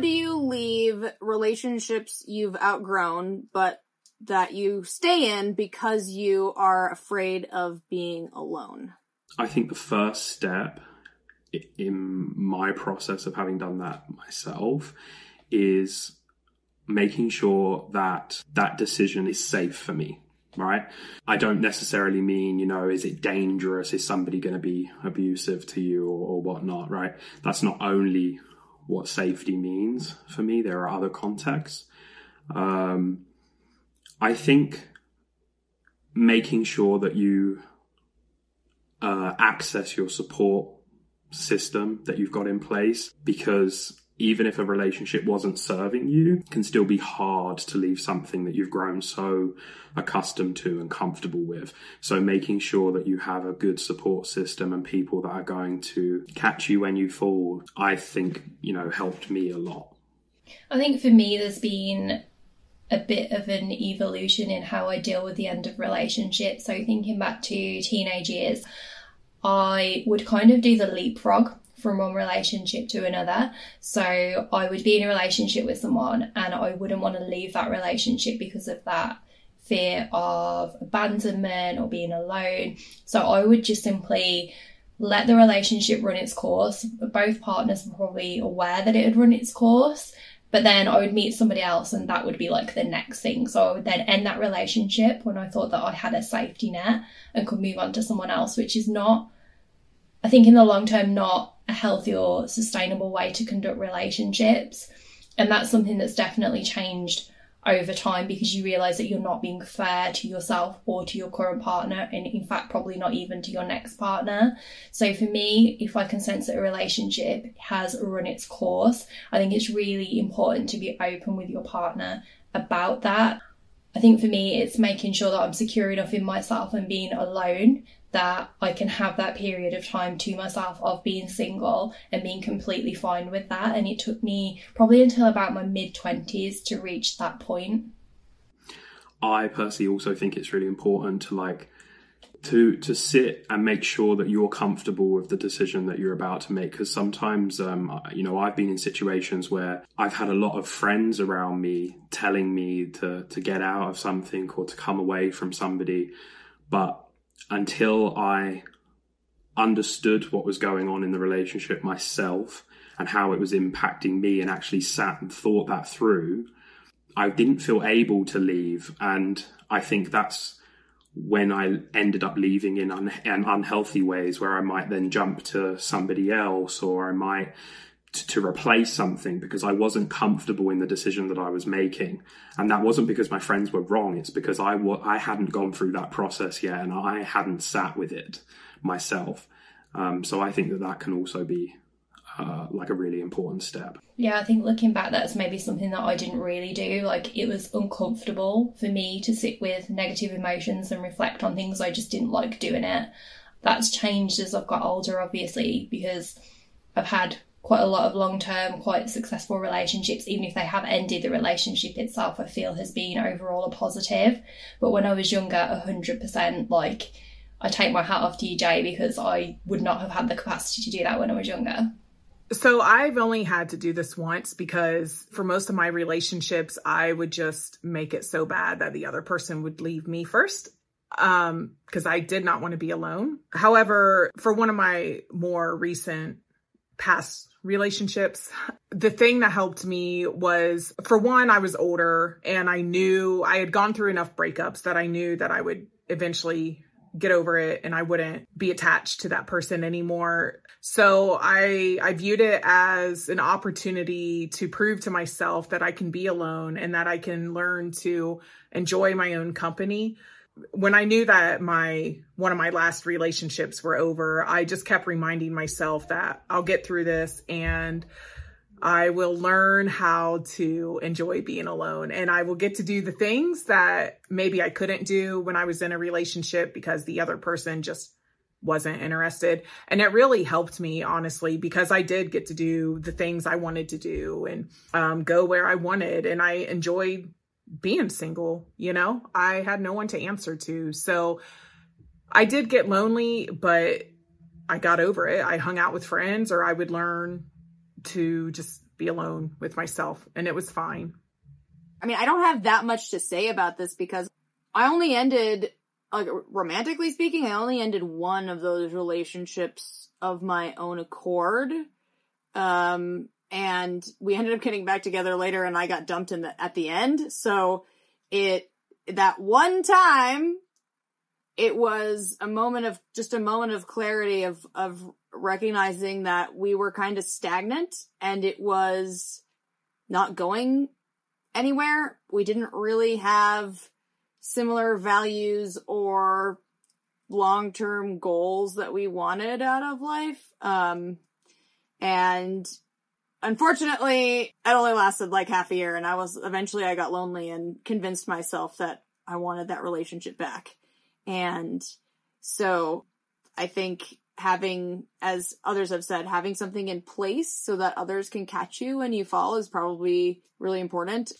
Do you leave relationships you've outgrown, but that you stay in because you are afraid of being alone? I think the first step in my process of having done that myself is making sure that that decision is safe for me right? I don't necessarily mean you know is it dangerous? Is somebody going to be abusive to you or, or whatnot right? That's not only what safety means for me. There are other contexts. Um, I think making sure that you uh, access your support system that you've got in place because even if a relationship wasn't serving you, can still be hard to leave something that you've grown so accustomed to and comfortable with. So making sure that you have a good support system and people that are going to catch you when you fall, I think, you know, helped me a lot. I think for me, there's been a bit of an evolution in how I deal with the end of relationships. So thinking back to teenage years, I would kind of do the leapfrog from one relationship to another. So I would be in a relationship with someone and I wouldn't want to leave that relationship because of that fear of abandonment or being alone. So I would just simply let the relationship run its course. Both partners were probably aware that it had run its course. But then I would meet somebody else and that would be like the next thing. So I would then end that relationship when I thought that I had a safety net and could move on to someone else, which is not, I think in the long term, not a healthy or sustainable way to conduct relationships. And that's something that's definitely changed over time because you realize that you're not being fair to yourself or to your current partner, and in fact, probably not even to your next partner. So, for me, if I can sense that a relationship has run its course, I think it's really important to be open with your partner about that. I think for me, it's making sure that I'm secure enough in myself and being alone that I can have that period of time to myself of being single and being completely fine with that. And it took me probably until about my mid 20s to reach that point. I personally also think it's really important to like to to sit and make sure that you're comfortable with the decision that you're about to make because sometimes um, you know I've been in situations where I've had a lot of friends around me telling me to to get out of something or to come away from somebody but until I understood what was going on in the relationship myself and how it was impacting me and actually sat and thought that through, I didn't feel able to leave. And I think that's when I ended up leaving in, un- in unhealthy ways where I might then jump to somebody else or I might to replace something because I wasn't comfortable in the decision that I was making. And that wasn't because my friends were wrong. It's because I w- I hadn't gone through that process yet and I hadn't sat with it myself. Um, so I think that that can also be uh, like a really important step. Yeah, I think looking back, that's maybe something that I didn't really do. Like, it was uncomfortable for me to sit with negative emotions and reflect on things. I just didn't like doing it. That's changed as I've got older, obviously, because I've had quite a lot of long term, quite successful relationships, even if they have ended, the relationship itself I feel has been overall a positive. But when I was younger, 100% like I take my hat off to you, Jay, because I would not have had the capacity to do that when I was younger. So I've only had to do this once because for most of my relationships, I would just make it so bad that the other person would leave me first. Um, because I did not want to be alone. However, for one of my more recent past relationships, the thing that helped me was for one, I was older and I knew I had gone through enough breakups that I knew that I would eventually get over it and I wouldn't be attached to that person anymore. So I I viewed it as an opportunity to prove to myself that I can be alone and that I can learn to enjoy my own company. When I knew that my one of my last relationships were over, I just kept reminding myself that I'll get through this and I will learn how to enjoy being alone and I will get to do the things that maybe I couldn't do when I was in a relationship because the other person just wasn't interested. And it really helped me, honestly, because I did get to do the things I wanted to do and um, go where I wanted. And I enjoyed being single, you know, I had no one to answer to. So I did get lonely, but I got over it. I hung out with friends or I would learn to just be alone with myself and it was fine. I mean, I don't have that much to say about this because I only ended, like, romantically speaking, I only ended one of those relationships of my own accord. Um, and we ended up getting back together later and I got dumped in the, at the end. So it, that one time, it was a moment of, just a moment of clarity of, of recognizing that we were kind of stagnant and it was not going anywhere. We didn't really have similar values or long-term goals that we wanted out of life. Um, and unfortunately, it only lasted like half a year and I was, eventually I got lonely and convinced myself that I wanted that relationship back. And so I think having, as others have said, having something in place so that others can catch you when you fall is probably really important.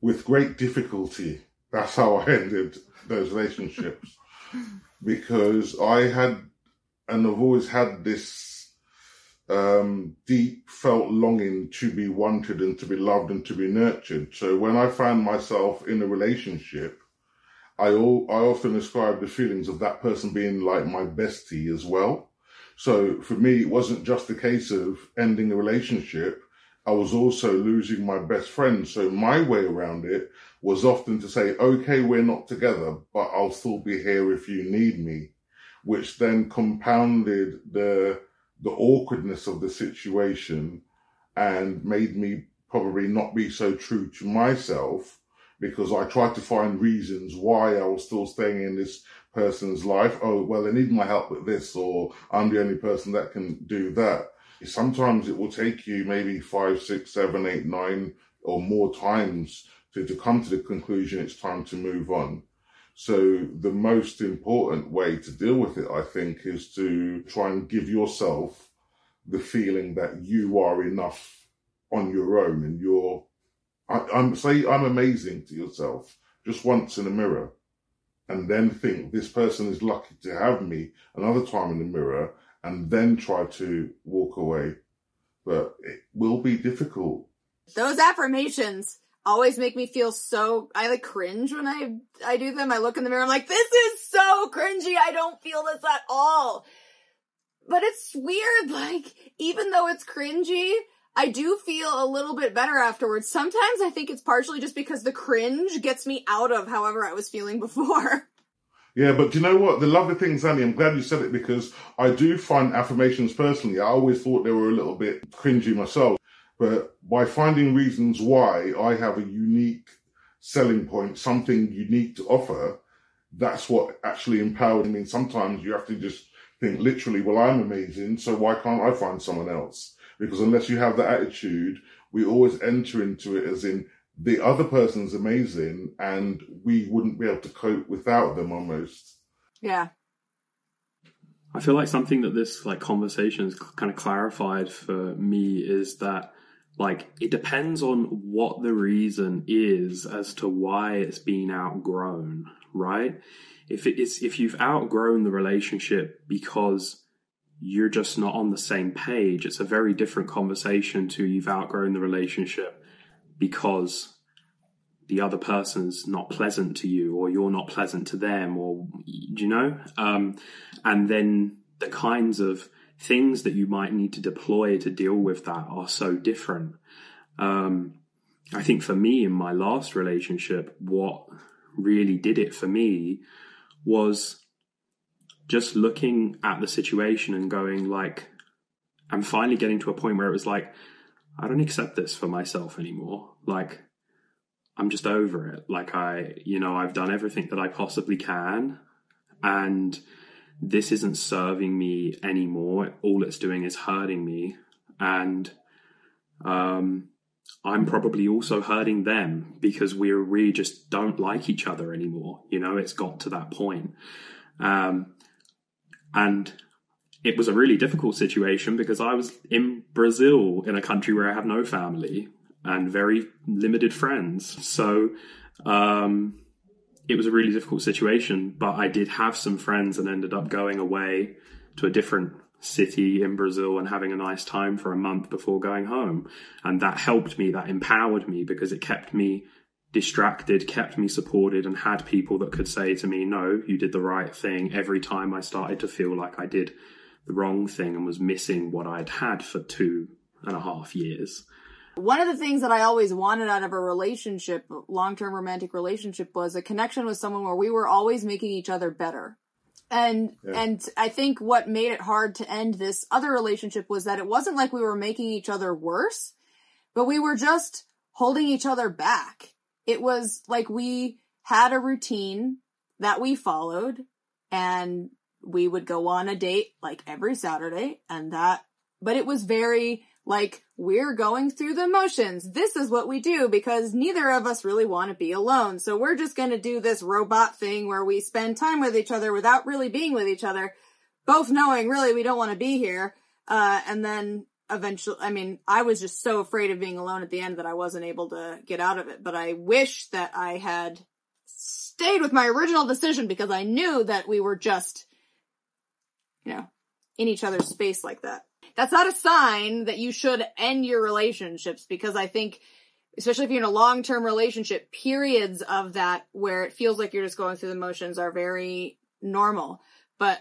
With great difficulty, that's how I ended those relationships because I had, and I've always had this um, deep felt longing to be wanted and to be loved and to be nurtured. So when I found myself in a relationship, I, all, I often ascribe the feelings of that person being like my bestie as well. So for me, it wasn't just a case of ending a relationship. I was also losing my best friend. So my way around it was often to say, okay, we're not together, but I'll still be here if you need me, which then compounded the, the awkwardness of the situation and made me probably not be so true to myself because I tried to find reasons why I was still staying in this person's life. Oh, well, they need my help with this, or I'm the only person that can do that. Sometimes it will take you maybe five, six, seven, eight, nine, or more times to, to come to the conclusion it's time to move on. So the most important way to deal with it, I think, is to try and give yourself the feeling that you are enough on your own and you're I, I'm say I'm amazing to yourself just once in a mirror, and then think this person is lucky to have me another time in the mirror, and then try to walk away. But it will be difficult. Those affirmations always make me feel so I like cringe when I I do them. I look in the mirror, I'm like, this is so cringy. I don't feel this at all. But it's weird, like, even though it's cringy, I do feel a little bit better afterwards. Sometimes I think it's partially just because the cringe gets me out of however I was feeling before. Yeah, but do you know what? The lovely thing, Xannie, I'm glad you said it because I do find affirmations personally. I always thought they were a little bit cringy myself. But by finding reasons why I have a unique selling point, something unique to offer, that's what actually empowered me. Sometimes you have to just think literally, well, I'm amazing, so why can't I find someone else? Because unless you have that attitude, we always enter into it as in the other person's amazing and we wouldn't be able to cope without them almost. Yeah. I feel like something that this like conversation has kind of clarified for me is that like it depends on what the reason is as to why it's been outgrown, right? If it is if you've outgrown the relationship because you're just not on the same page. It's a very different conversation to you've outgrown the relationship because the other person's not pleasant to you or you're not pleasant to them or you know um, and then the kinds of things that you might need to deploy to deal with that are so different. Um, i think for me in my last relationship what really did it for me was just looking at the situation and going like i'm finally getting to a point where it was like i don't accept this for myself anymore. Like i'm just over it. Like i you know i've done everything that i possibly can. And this isn't serving me anymore all it's doing is hurting me and um I'm probably also hurting them because we really just don't like each other anymore. You know, it's got to that point. Um, and it was a really difficult situation because I was in Brazil in a country where I have no family and very limited friends. So, um, it was a really difficult situation, but I did have some friends and ended up going away to a different city in Brazil and having a nice time for a month before going home. And that helped me, that empowered me because it kept me distracted, kept me supported, and had people that could say to me, No, you did the right thing every time I started to feel like I did the wrong thing and was missing what I'd had for two and a half years. One of the things that I always wanted out of a relationship, long term romantic relationship, was a connection with someone where we were always making each other better. And Yeah. and I think what made it hard to end this other relationship was that it wasn't like we were making each other worse, but we were just holding each other back. It was like we had a routine that we followed and we would go on a date like every Saturday and that but it was very like we're going through the motions. This is what we do because neither of us really want to be alone. So we're just going to do this robot thing where we spend time with each other without really being with each other, both knowing really we don't want to be here. Uh, and then eventually, I mean, I was just so afraid of being alone at the end that I wasn't able to get out of it. But I wish that I had stayed with my original decision because I knew that we were just, you know, in each other's space like that. That's not a sign that you should end your relationships because I think, especially if you're in a long term relationship, periods of that where it feels like you're just going through the motions are very normal. But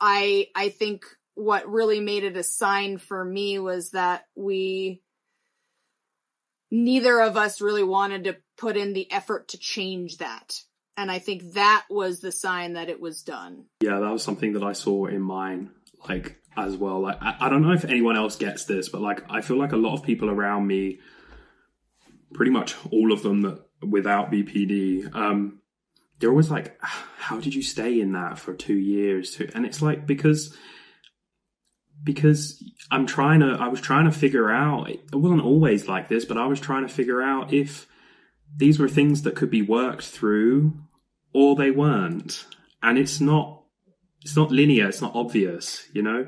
I, I think what really made it a sign for me was that we, neither of us really wanted to put in the effort to change that. And I think that was the sign that it was done. Yeah, that was something that I saw in mine, like as well. Like I, I don't know if anyone else gets this, but like I feel like a lot of people around me, pretty much all of them that without BPD, um, they're always like, "How did you stay in that for two years?" And it's like because because I'm trying to, I was trying to figure out. It wasn't always like this, but I was trying to figure out if these were things that could be worked through or they weren't. And it's not it's not linear it's not obvious you know?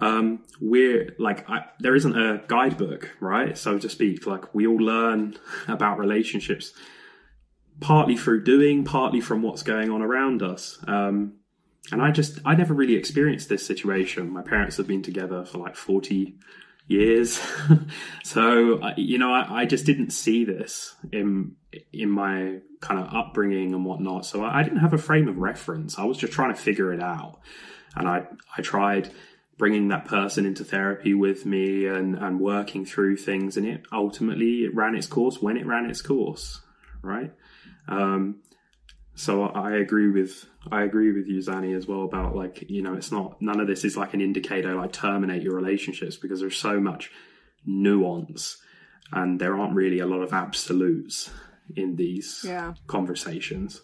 Um we're like I, there isn't a guidebook right? So to speak like we all learn about relationships partly through doing partly from what's going on around us. Um and i just i never really experienced this situation. My parents have been together for like 40 years. So you know I, I just didn't see this in in my kind of upbringing and whatnot. So I, I didn't have a frame of reference. I was just trying to figure it out. And i i tried bringing that person into therapy with me and and working through things. And it ultimately it ran its course when it ran its course right? Um so I agree with I agree with you, Xannie, as well about like you know it's not none of this is like an indicator like terminate your relationships because there's so much nuance and there aren't really a lot of absolutes in these Yeah. conversations.